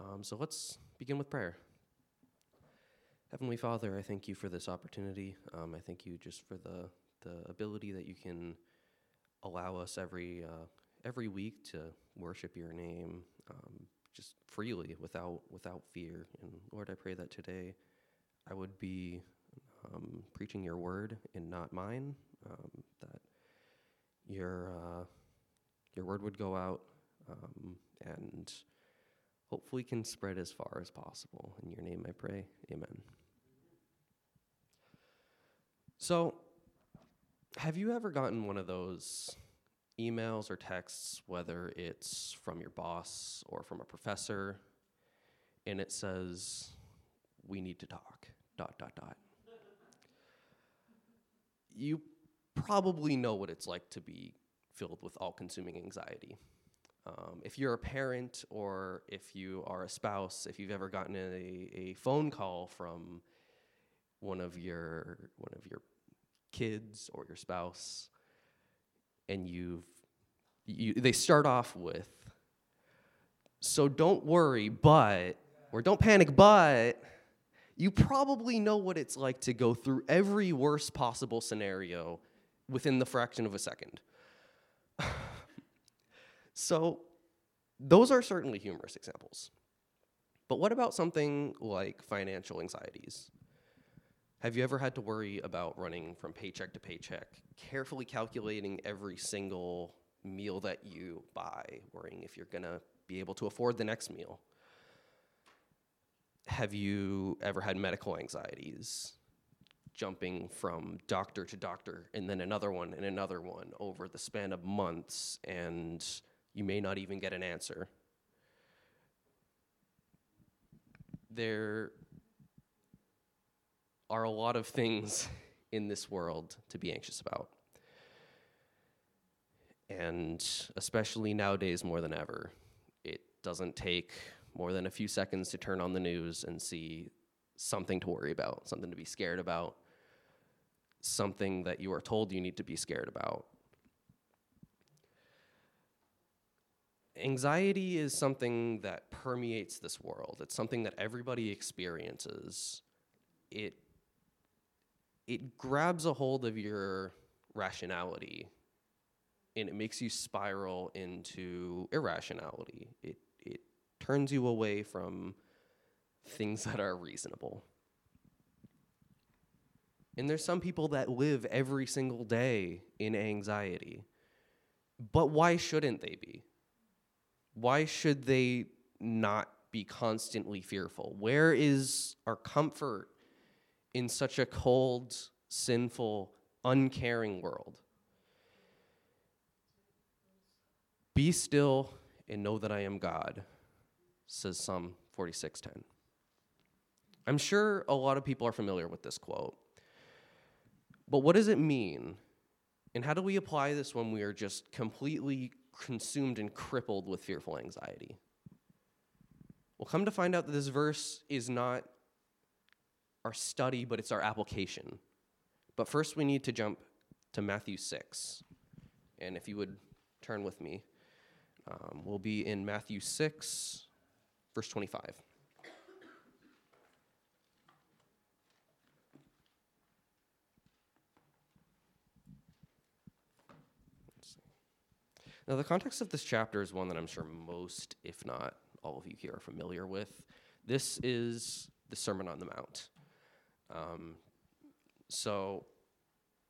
Um, so let's begin with prayer. Heavenly Father, I thank you for this opportunity. Um, I thank you just for the, the ability that you can allow us every, uh, every week to worship your name um, just freely without, without fear. And Lord, I pray that today I would be um, preaching your word and not mine, um, that your, uh, your word would go out um, and hopefully can spread as far as possible. In your name I pray. Amen. So, have you ever gotten one of those emails or texts, whether it's from your boss or from a professor, and it says, We need to talk, dot, dot, dot? You probably know what it's like to be filled with all consuming anxiety. Um, if you're a parent or if you are a spouse, if you've ever gotten a, a phone call from one of your one of your kids or your spouse, and you've you, they start off with, so don't worry, but or don't panic, but you probably know what it's like to go through every worst possible scenario within the fraction of a second. So, those are certainly humorous examples. But what about something like financial anxieties? Have you ever had to worry about running from paycheck to paycheck, carefully calculating every single meal that you buy, worrying if you're gonna be able to afford the next meal? Have you ever had medical anxieties, jumping from doctor to doctor and then another one and another one over the span of months and you may not even get an answer. There are a lot of things in this world to be anxious about. And especially nowadays, more than ever, it doesn't take more than a few seconds to turn on the news and see something to worry about, something to be scared about, something that you are told you need to be scared about. Anxiety is something that permeates this world. It's something that everybody experiences. It it grabs a hold of your rationality and it makes you spiral into irrationality. It it turns you away from things that are reasonable. And there's some people that live every single day in anxiety. But why shouldn't they be? Why should they not be constantly fearful? Where is our comfort in such a cold, sinful, uncaring world? Be still and know that I am God, says Psalm 46:10. I'm sure a lot of people are familiar with this quote. But what does it mean? And how do we apply this when we are just completely consumed and crippled with fearful anxiety. We'll come to find out that this verse is not our study, but it's our application. But first, we need to jump to Matthew 6. And if you would turn with me, um, we'll be in Matthew 6, verse 25. Now, the context of this chapter is one that I'm sure most, if not all of you here, are familiar with. This is the Sermon on the Mount. Um, so,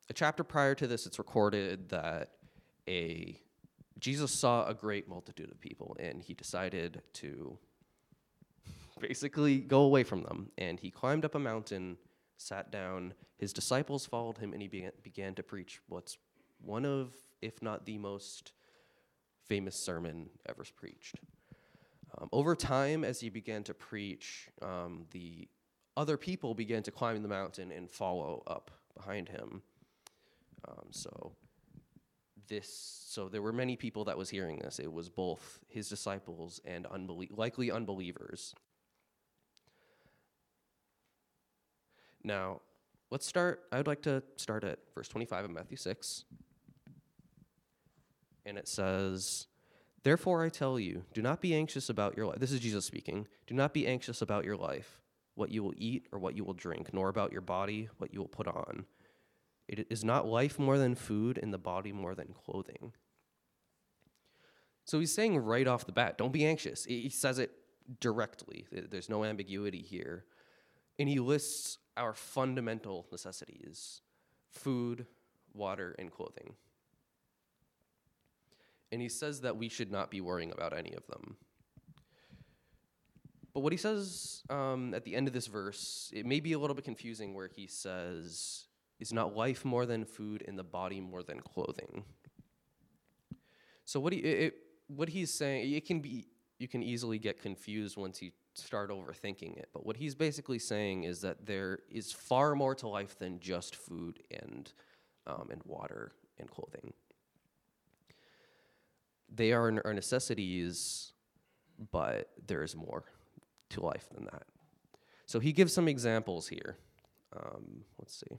a chapter prior to this, it's recorded that a Jesus saw a great multitude of people, and he decided to basically go away from them. And he climbed up a mountain, sat down. His disciples followed him, and he began, began to preach what's one of, if not the most famous sermon ever preached. Um, over time, as he began to preach, um, the other people began to climb the mountain and follow up behind him. Um, so this, so there were many people that was hearing this. It was both his disciples and unbelie- likely unbelievers. Now, let's start. I would like to start at verse 25 of Matthew 6 and it says, Therefore, I tell you, do not be anxious about your life. This is Jesus speaking. Do not be anxious about your life, what you will eat or what you will drink, nor about your body, what you will put on. It is not life more than food, and the body more than clothing. So he's saying right off the bat, don't be anxious. He says it directly, there's no ambiguity here. And he lists our fundamental necessities food, water, and clothing. And he says that we should not be worrying about any of them. But what he says um, at the end of this verse, it may be a little bit confusing where he says, Is not life more than food and the body more than clothing? So what he, it, what he's saying, it can be, you can easily get confused once you start overthinking it. But what he's basically saying is that there is far more to life than just food and, um, and water and clothing. They are our necessities, but there is more to life than that. So he gives some examples here. Um, let's see.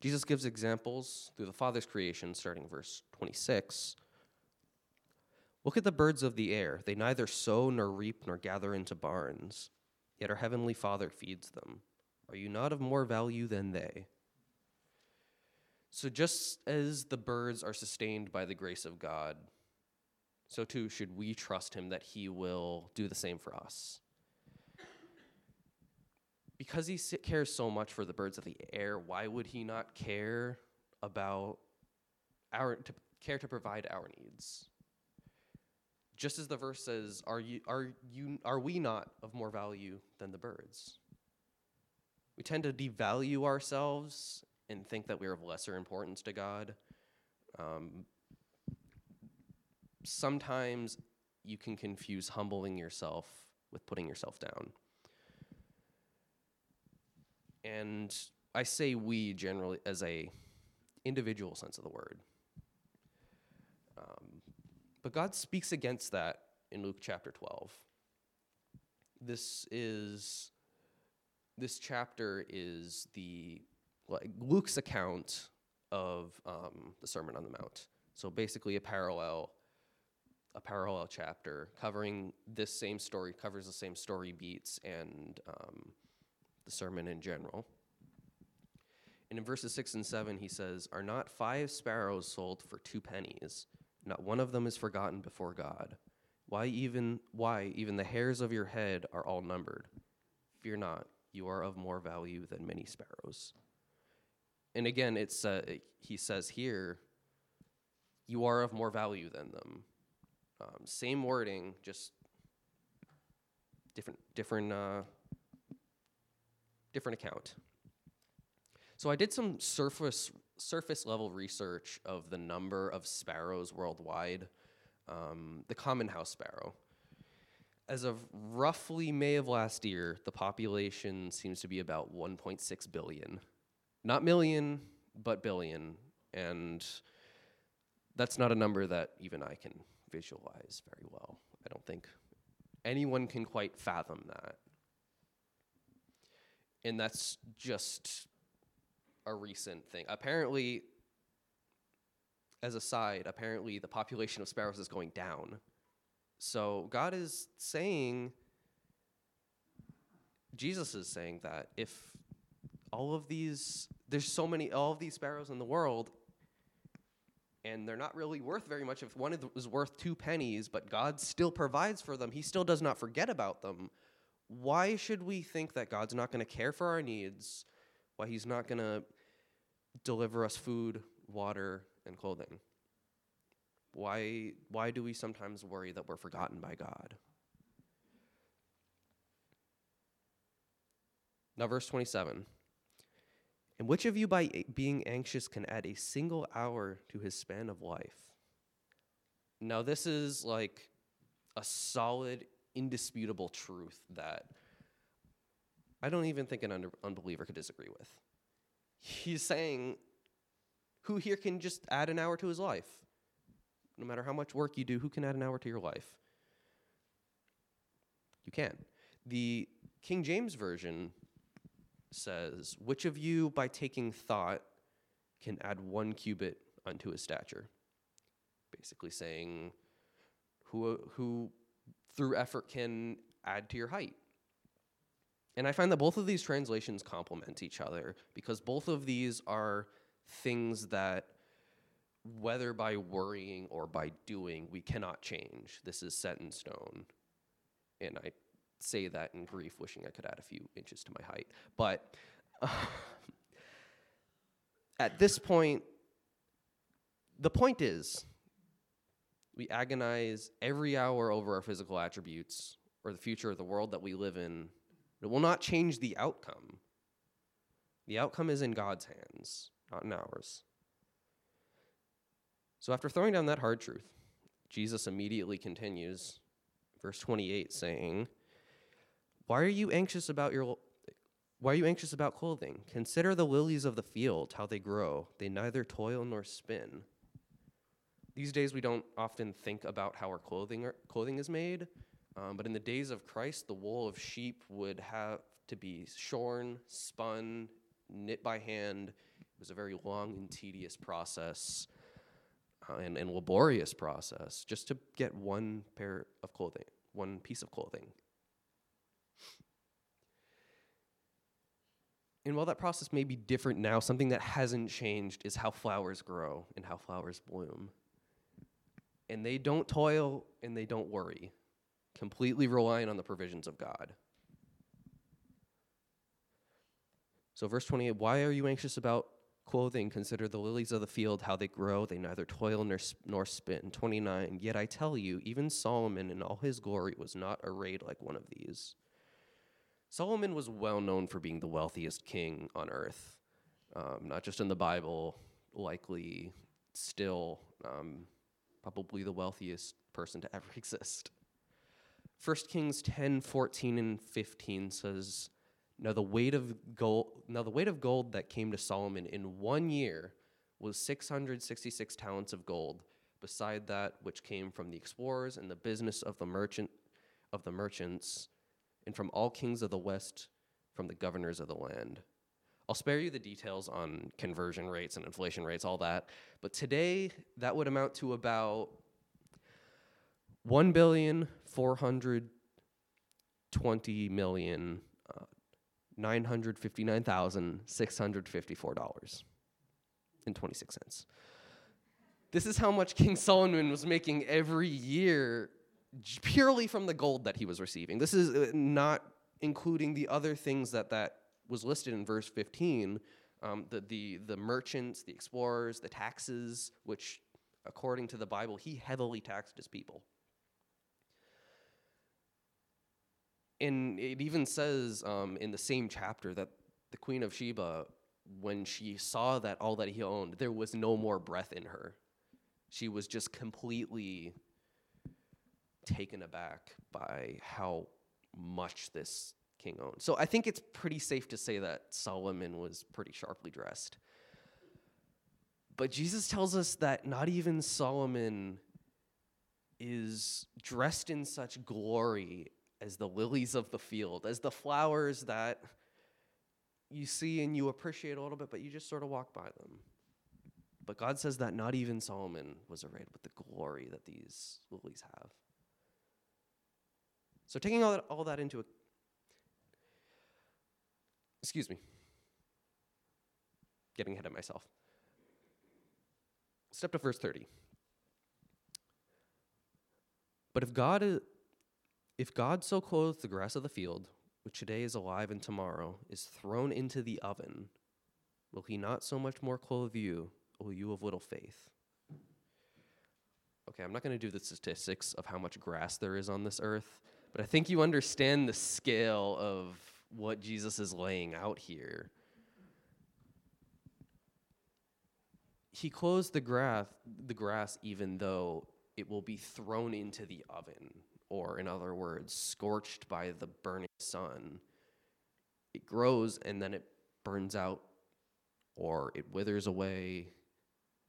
Jesus gives examples through the Father's creation, starting verse 26. Look at the birds of the air. They neither sow nor reap nor gather into barns, yet our heavenly Father feeds them. Are you not of more value than they? So, just as the birds are sustained by the grace of God, so too should we trust Him that He will do the same for us because he cares so much for the birds of the air, why would he not care about our to care to provide our needs? Just as the verse says, are you are you are we not of more value than the birds? We tend to devalue ourselves and think that we're of lesser importance to God. Um, sometimes you can confuse humbling yourself with putting yourself down and I say we generally as a individual sense of the word. Um, but God speaks against that in Luke chapter 12. This is this chapter is the like Luke's account of um, the Sermon on the Mount. So basically, a parallel, a parallel chapter covering this same story, covers the same story beats and um, the sermon in general. And in verses 6 and 7, he says, Are not five sparrows sold for two pennies? Not one of them is forgotten before God. Why even, why even the hairs of your head are all numbered? Fear not, you are of more value than many sparrows. And again, it's, uh, he says here, you are of more value than them. Um, same wording, just different, different uh, different account. So I did some surface surface level research of the number of sparrows worldwide. Um, the common house sparrow. As of roughly May of last year, the population seems to be about 1.6 billion. Not million, but billion. And that's not a number that even I can visualize very well. I don't think anyone can quite fathom that and that's just a recent thing. Apparently, as a side, apparently the population of sparrows is going down. So God is saying, Jesus is saying that if all of these, there's so many, all of these sparrows in the world, and they're not really worth very much. If one is worth two pennies, but God still provides for them, He still does not forget about them why should we think that God's not going to care for our needs? Why He's not going to deliver us food, water, and clothing? Why, why do we sometimes worry that we're forgotten by God? Now, verse 27. And which of you, by being anxious, can add a single hour to his span of life? Now, this is like a solid indisputable truth that I don't even think an un- unbeliever could disagree with. He's saying, who here can just add an hour to his life? No matter how much work you do, who can add an hour to your life? You can. The King James Version says, Which of you, by taking thought, can add one cubit unto his stature? basically saying who, who through effort can add to your height. And I find that both of these translations complement each other because both of these are things that, whether by worrying or by doing, we cannot change. This is set in stone. And I say that in grief, wishing I could add a few inches to my height. But uh, at this point, the point is, we agonize every hour over our physical attributes or the future of the world that we live in it will not change the outcome. The outcome is in God's hands, not in ours. So after throwing down that hard truth, Jesus immediately continues, verse 28, saying, Why are you anxious about your why are you anxious about clothing? Consider the lilies of the field, how they grow. They neither toil nor spin. These days, we don't often think about how our clothing, clothing is made, um, but in the days of Christ, the wool of sheep would have to be shorn, spun, knit by hand. It was a very long and tedious process uh, and, and laborious process just to get one pair of clothing, one piece of clothing. And while that process may be different now, something that hasn't changed is how flowers grow and how flowers bloom. And they don't toil and they don't worry completely relying on the provisions of God. So, verse 28 Why are you anxious about clothing? Consider the lilies of the field, how they grow. They neither toil nor, nor spin. 29 Yet I tell you, even Solomon in all his glory was not arrayed like one of these. Solomon was well known for being the wealthiest king on earth, um, not just in the Bible, likely still um, probably the wealthiest person to ever exist. 1 Kings 10, 14, and 15 says, Now the weight of gold, now the weight of gold that came to Solomon in one year was 666 talents of gold, beside that which came from the explorers and the business of the merchant of the merchants, and from all kings of the west, from the governors of the land. I'll spare you the details on conversion rates and inflation rates, all that. But today, that would amount to about one billion four hundred twenty million uh, nine hundred fifty nine thousand six hundred fifty four dollars and twenty six cents. This is how much King Solomon was making every year, purely from the gold that he was receiving. This is uh, not including the other things that that was listed in verse fifteen. Um, the, the, the merchants, the explorers, the taxes, which, according to the Bible, he heavily taxed his people. and it even says um, in the same chapter that the Queen of Sheba, when she saw that all that he owned, there was no more breath in her. She was just completely taken aback by how much this king owned. So I think it's pretty safe to say that Solomon was pretty sharply dressed. But Jesus tells us that not even Solomon is dressed in such glory as the lilies of the field, as the flowers that you see and you appreciate a little bit, but you just sort of walk by them. But God says that not even Solomon was arrayed with the glory that these lilies have. So, taking all that, all that into a excuse me, getting ahead of myself. Step to verse 30. But if God is, if God so clothes the grass of the field, which today is alive and tomorrow is thrown into the oven, will he not so much more clothe you, O you of little faith? Okay, I'm not going to do the statistics of how much grass there is on this earth, but I think you understand the scale of what Jesus is laying out here. He clothes the grass, the grass even though it will be thrown into the oven or in other words, scorched by the burning sun. It grows and then it burns out or it withers away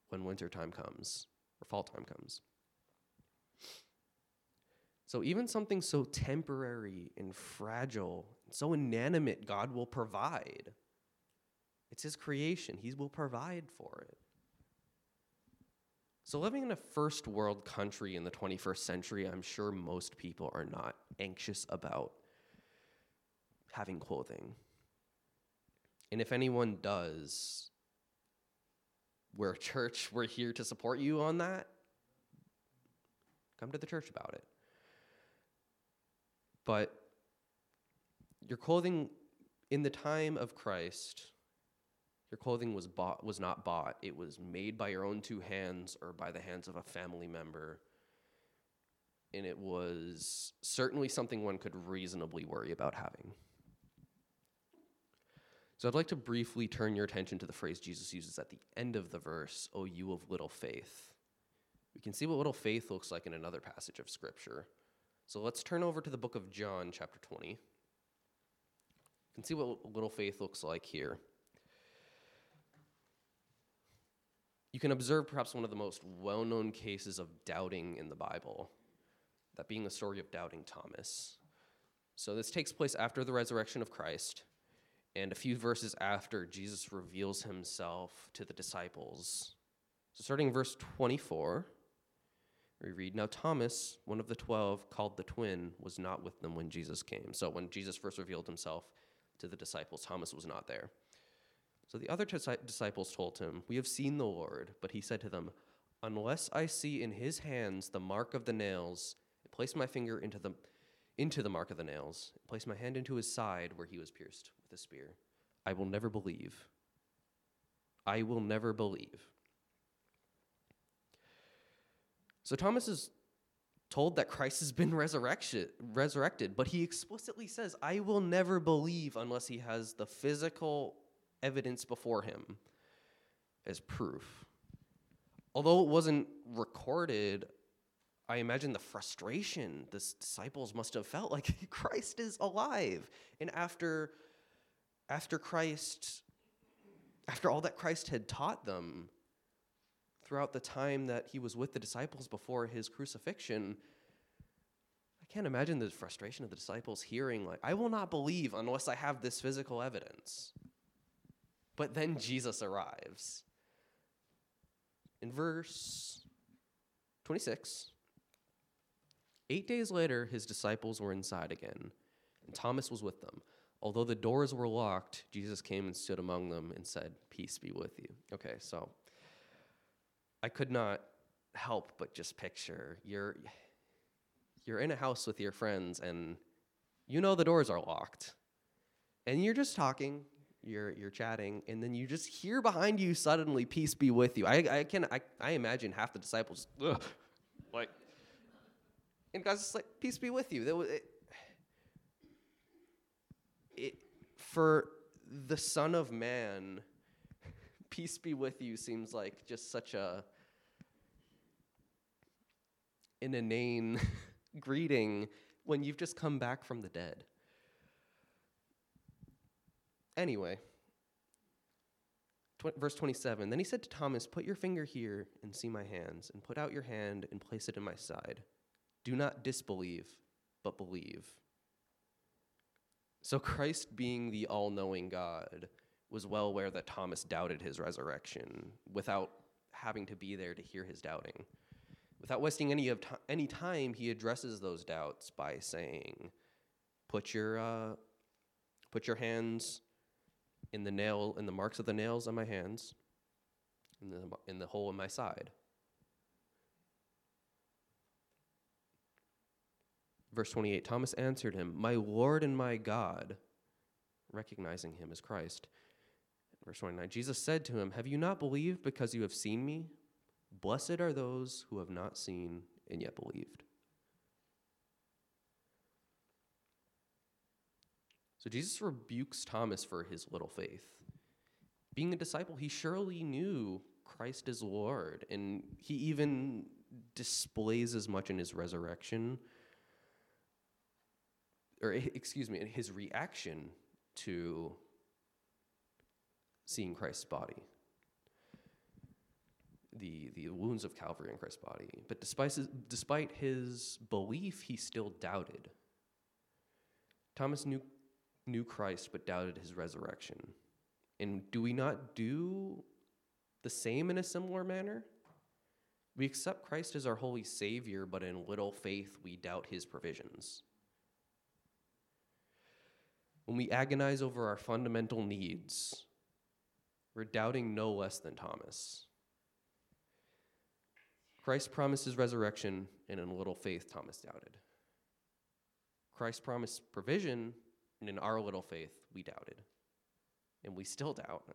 when wintertime comes or fall time comes. So, even something so temporary and fragile, so inanimate, God will provide. It's His creation, He will provide for it. So, living in a first world country in the 21st century, I'm sure most people are not anxious about having clothing. And if anyone does, we're a church, we're here to support you on that. Come to the church about it. But your clothing in the time of Christ, your clothing was bought was not bought. It was made by your own two hands or by the hands of a family member. And it was certainly something one could reasonably worry about having. So I'd like to briefly turn your attention to the phrase Jesus uses at the end of the verse, O you of little faith. We can see what little faith looks like in another passage of Scripture. So let's turn over to the book of John, chapter 20. You can see what little faith looks like here. You can observe perhaps one of the most well known cases of doubting in the Bible, that being the story of doubting Thomas. So this takes place after the resurrection of Christ and a few verses after Jesus reveals himself to the disciples. So starting verse 24, we read Now Thomas, one of the twelve, called the twin, was not with them when Jesus came. So when Jesus first revealed himself to the disciples, Thomas was not there. So the other disciples told him, We have seen the Lord. But he said to them, Unless I see in his hands the mark of the nails, and place my finger into the, into the mark of the nails, and place my hand into his side where he was pierced with a spear, I will never believe. I will never believe. So Thomas is told that Christ has been resurrected, but he explicitly says, I will never believe unless he has the physical evidence before him as proof. Although it wasn't recorded, I imagine the frustration the disciples must have felt like Christ is alive. And after, after Christ, after all that Christ had taught them, throughout the time that he was with the disciples before his crucifixion, I can't imagine the frustration of the disciples hearing, like, I will not believe unless I have this physical evidence. But then Jesus arrives. In verse 26, eight days later, his disciples were inside again, and Thomas was with them. Although the doors were locked, Jesus came and stood among them and said, Peace be with you. Okay, so I could not help but just picture you're you're in a house with your friends and you know the doors are locked. And you're just talking, you're you're chatting, and then you just hear behind you suddenly, peace be with you. I I can I, I imagine half the disciples ugh, like and God's just like, peace be with you. That was it, it for the Son of Man peace be with you seems like just such a an inane greeting when you've just come back from the dead. Anyway, tw- verse 27 Then he said to Thomas, Put your finger here and see my hands, and put out your hand and place it in my side. Do not disbelieve, but believe. So, Christ being the all knowing God, was well aware that Thomas doubted his resurrection without having to be there to hear his doubting. Without wasting any of any time, he addresses those doubts by saying, "Put your uh, put your hands in the nail in the marks of the nails on my hands, in the in the hole in my side." Verse 28 Thomas answered him, My Lord and my God, recognizing him as Christ. Verse 29 Jesus said to him, Have you not believed because you have seen me? Blessed are those who have not seen and yet believed. So Jesus rebukes Thomas for his little faith. Being a disciple, he surely knew Christ is Lord, and he even displays as much in his resurrection, or excuse me, in his reaction to seeing Christ's body, the, the wounds of Calvary in Christ's body. But despite his, despite his belief, he still doubted. Thomas knew, knew Christ but doubted his resurrection. And do we not do the same in a similar manner? We accept Christ as our holy Savior, but in little faith we doubt his provisions. When we agonize over our fundamental needs, we're doubting no less than Thomas. Christ promised his resurrection, and in a little faith, Thomas doubted. Christ promised provision, and in our little faith, we doubted. And we still doubt. So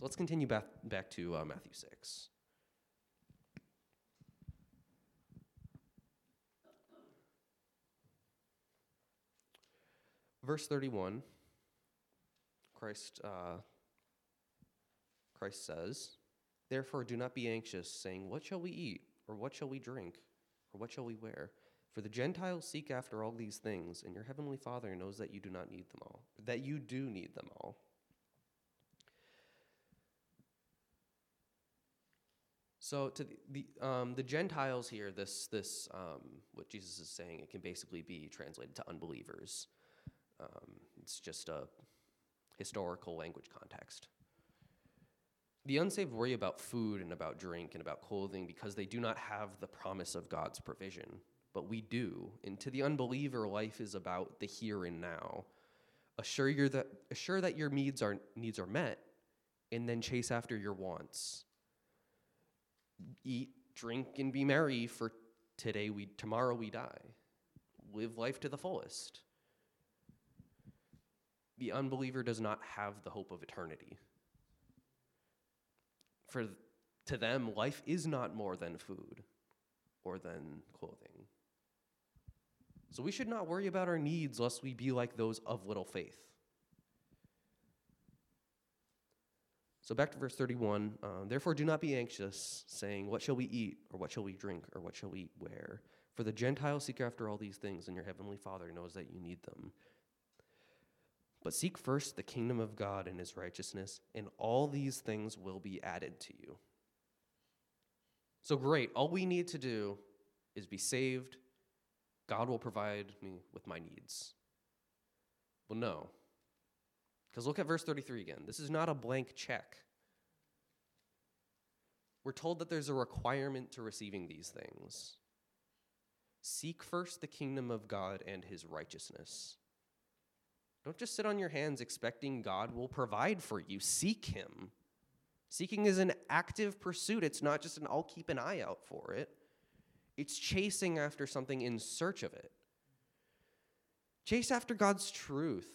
let's continue back, back to uh, Matthew 6. Verse 31, Christ, uh, Christ says, Therefore do not be anxious, saying, What shall we eat? Or what shall we drink? Or what shall we wear? For the Gentiles seek after all these things, and your heavenly Father knows that you do not need them all, that you do need them all. So to the the, um, the Gentiles here, this this um, what Jesus is saying, it can basically be translated to unbelievers. Um, it's just a historical language context. The unsaved worry about food and about drink and about clothing because they do not have the promise of God's provision, but we do. And to the unbeliever, life is about the here and now. Assure, your that, assure that your needs are, needs are met, and then chase after your wants. Eat, drink, and be merry, for today we tomorrow we die. Live life to the fullest the unbeliever does not have the hope of eternity. For to them, life is not more than food or than clothing. So we should not worry about our needs lest we be like those of little faith. So back to verse 31. Um, Therefore, do not be anxious, saying, What shall we eat, or what shall we drink, or what shall we wear? For the Gentiles seek after all these things, and your heavenly Father knows that you need them. But seek first the kingdom of God and his righteousness, and all these things will be added to you. So great, all we need to do is be saved. God will provide me with my needs. Well, no. Because look at verse 33 again. This is not a blank check. We're told that there's a requirement to receiving these things. Seek first the kingdom of God and his righteousness. Don't just sit on your hands expecting God will provide for you. Seek Him. Seeking is an active pursuit, it's not just an I'll keep an eye out for it. It's chasing after something in search of it. Chase after God's truth.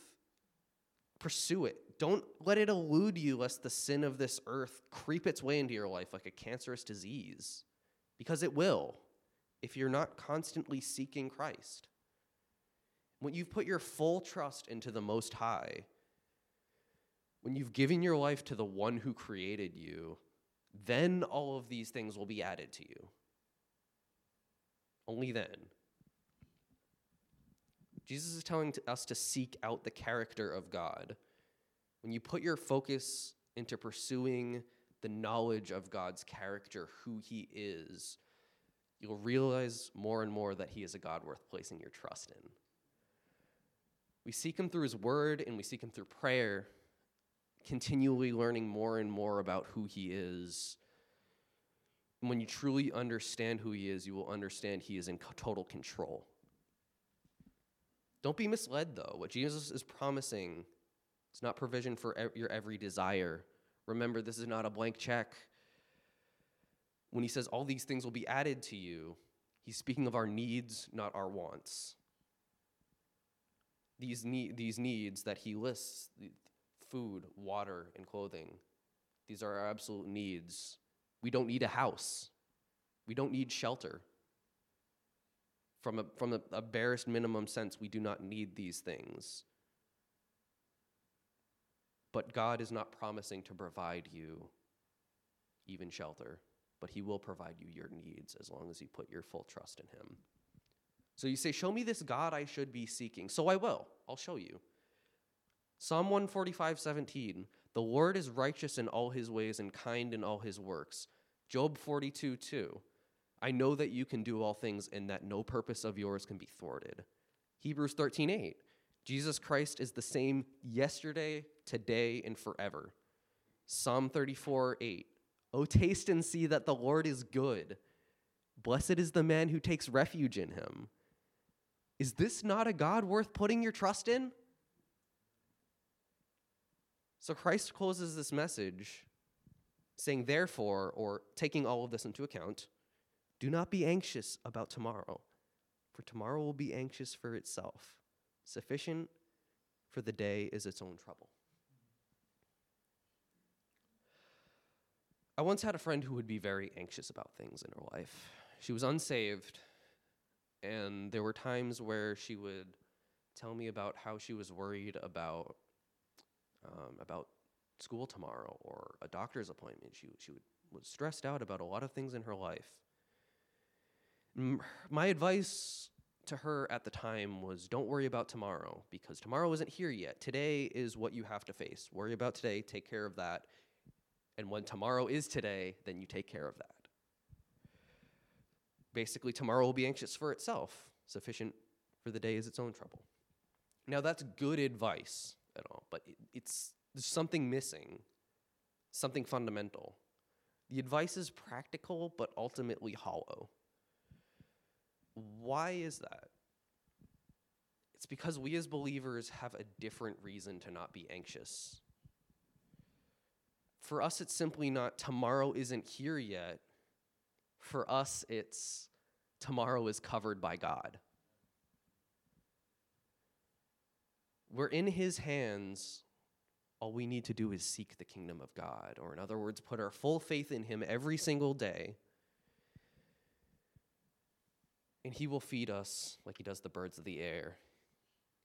Pursue it. Don't let it elude you lest the sin of this earth creep its way into your life like a cancerous disease. Because it will if you're not constantly seeking Christ. When you've put your full trust into the Most High, when you've given your life to the one who created you, then all of these things will be added to you. Only then. Jesus is telling us to seek out the character of God. When you put your focus into pursuing the knowledge of God's character, who He is, you'll realize more and more that He is a God worth placing your trust in. We seek Him through His Word and we seek Him through prayer, continually learning more and more about who He is. And when you truly understand who He is, you will understand He is in total control. Don't be misled, though. What Jesus is promising is not provision for your every desire. Remember, this is not a blank check. When He says all these things will be added to you, He's speaking of our needs, not our wants these, need, these needs that he lists food, water, and clothing these are our absolute needs. We don't need a house, we don't need shelter. From a, from a, a barest minimum sense, we do not need these things. But God is not promising to provide you even shelter, but He will provide you your needs as long as you put your full trust in Him. So you say, Show me this God I should be seeking. So I will. I'll show you. Psalm 145, 17. The Lord is righteous in all his ways and kind in all his works. Job 42, 2. I know that you can do all things and that no purpose of yours can be thwarted. Hebrews 13, 8. Jesus Christ is the same yesterday, today, and forever. Psalm 34, 8. Oh, taste and see that the Lord is good. Blessed is the man who takes refuge in him. Is this not a God worth putting your trust in? So Christ closes this message saying, Therefore, or taking all of this into account, do not be anxious about tomorrow, for tomorrow will be anxious for itself. Sufficient for the day is its own trouble. I once had a friend who would be very anxious about things in her life. She was unsaved, and there were times where she would tell me about how she was worried about um, about school tomorrow or a doctor's appointment. She she would, was stressed out about a lot of things in her life. M- My advice to her at the time was don't worry about tomorrow because tomorrow isn't here yet. Today is what you have to face. Worry about today, take care of that. And when tomorrow is today, then you take care of that. Basically, tomorrow will be anxious for itself. Sufficient for the day is its own trouble. Now, that's good advice at all, but it, it's there's something missing, something fundamental. The advice is practical, but ultimately hollow. Why is that? It's because we as believers have a different reason to not be anxious. For us, it's simply not tomorrow isn't here yet. For us, it's tomorrow is covered by God. We're in His hands. All we need to do is seek the kingdom of God, or in other words, put our full faith in Him every single day. And He will feed us like He does the birds of the air.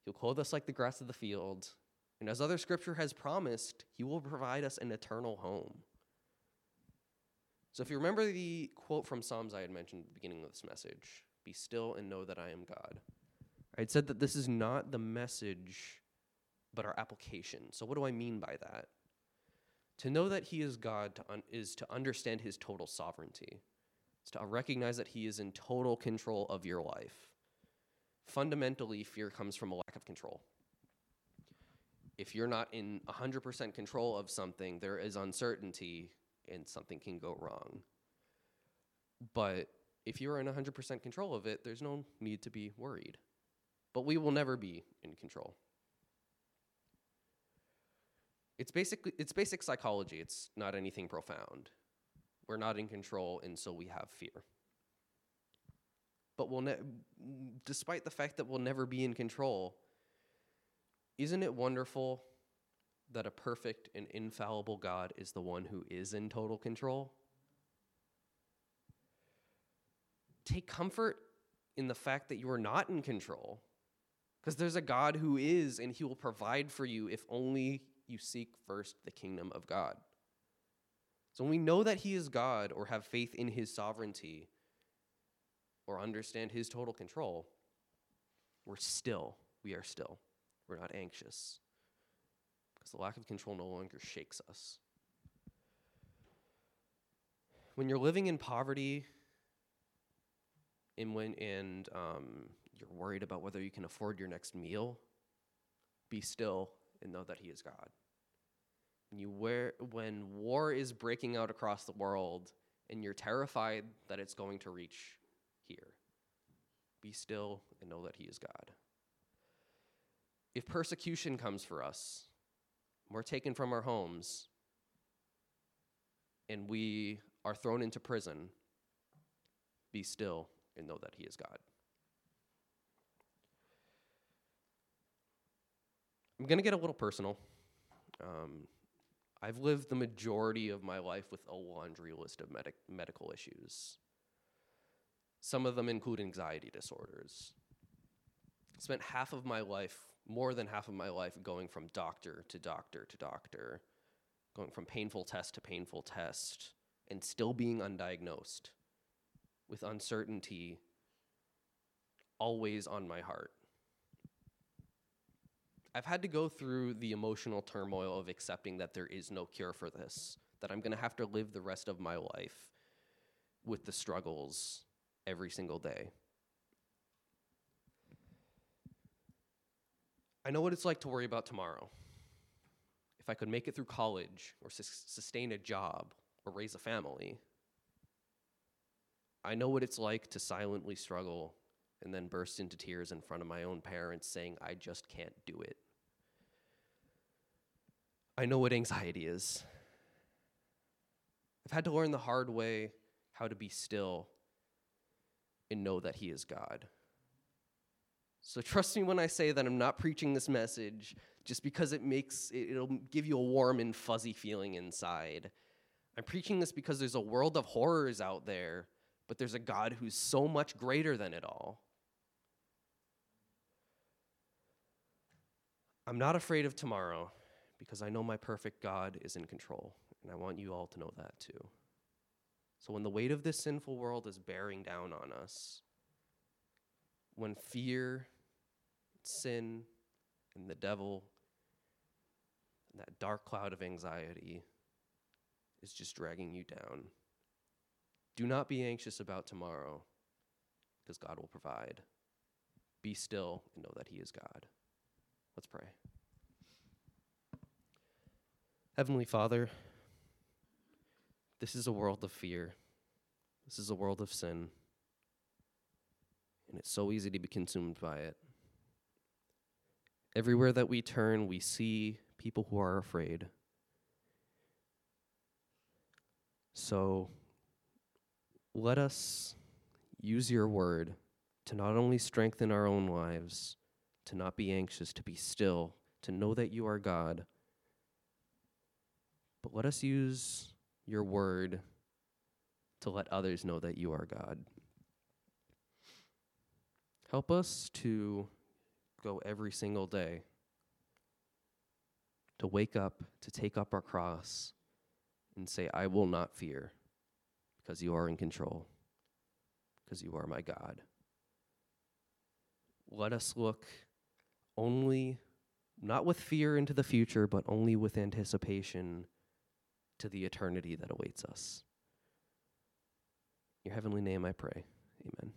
He'll clothe us like the grass of the field. And as other scripture has promised, He will provide us an eternal home. So if you remember the quote from Psalms I had mentioned at the beginning of this message be still and know that I am God. I had said that this is not the message, but our application. So, what do I mean by that? To know that He is God to un- is to understand His total sovereignty. It's to recognize that He is in total control of your life. Fundamentally, fear comes from a lack of control. If you're not in 100% control of something, there is uncertainty and something can go wrong. But if you're in 100% control of it, there's no need to be worried. But we will never be in control. It's basically it's basic psychology. It's not anything profound. We're not in control and so we have fear. But we'll ne- despite the fact that we'll never be in control, isn't it wonderful that a perfect and infallible God is the one who is in total control? Take comfort in the fact that you are not in control, because there's a God who is, and he will provide for you if only you seek first the kingdom of God. So when we know that he is God or have faith in his sovereignty or understand his total control, we're still, we are still. We're not anxious because the lack of control no longer shakes us. When you're living in poverty and when and um, you're worried about whether you can afford your next meal, be still and know that He is God. When you wear, when war is breaking out across the world and you're terrified that it's going to reach here, be still and know that He is God. If persecution comes for us, we're taken from our homes, and we are thrown into prison, be still and know that He is God. I'm going to get a little personal. Um, I've lived the majority of my life with a laundry list of medic- medical issues. Some of them include anxiety disorders. Spent half of my life, more than half of my life, going from doctor to doctor to doctor, going from painful test to painful test, and still being undiagnosed, with uncertainty always on my heart. I've had to go through the emotional turmoil of accepting that there is no cure for this, that I'm going to have to live the rest of my life with the struggles every single day. I know what it's like to worry about tomorrow. If I could make it through college or sus- sustain a job or raise a family. I know what it's like to silently struggle and then burst into tears in front of my own parents saying, I just can't do it. I know what anxiety is. I've had to learn the hard way how to be still and know that He is God. So trust me when I say that I'm not preaching this message just because it makes it, it'll give you a warm and fuzzy feeling inside. I'm preaching this because there's a world of horrors out there, but there's a God who's so much greater than it all. I'm not afraid of tomorrow because I know my perfect God is in control, and I want you all to know that too. So when the weight of this sinful world is bearing down on us, when fear, sin, and the devil, and that dark cloud of anxiety is just dragging you down, do not be anxious about tomorrow because God will provide. Be still and know that He is God. Let's pray. Heavenly Father, this is a world of fear. This is a world of sin. And it's so easy to be consumed by it. Everywhere that we turn, we see people who are afraid. So let us use your word to not only strengthen our own lives, to not be anxious, to be still, to know that you are God but let us use your word to let others know that you are God. Help us to go every single day, to wake up, to take up our cross, and say, I will not fear, because you are in control, because you are my God. Let us look only, not with fear into the future, but only with anticipation to the eternity that awaits us. In your heavenly name I pray. Amen.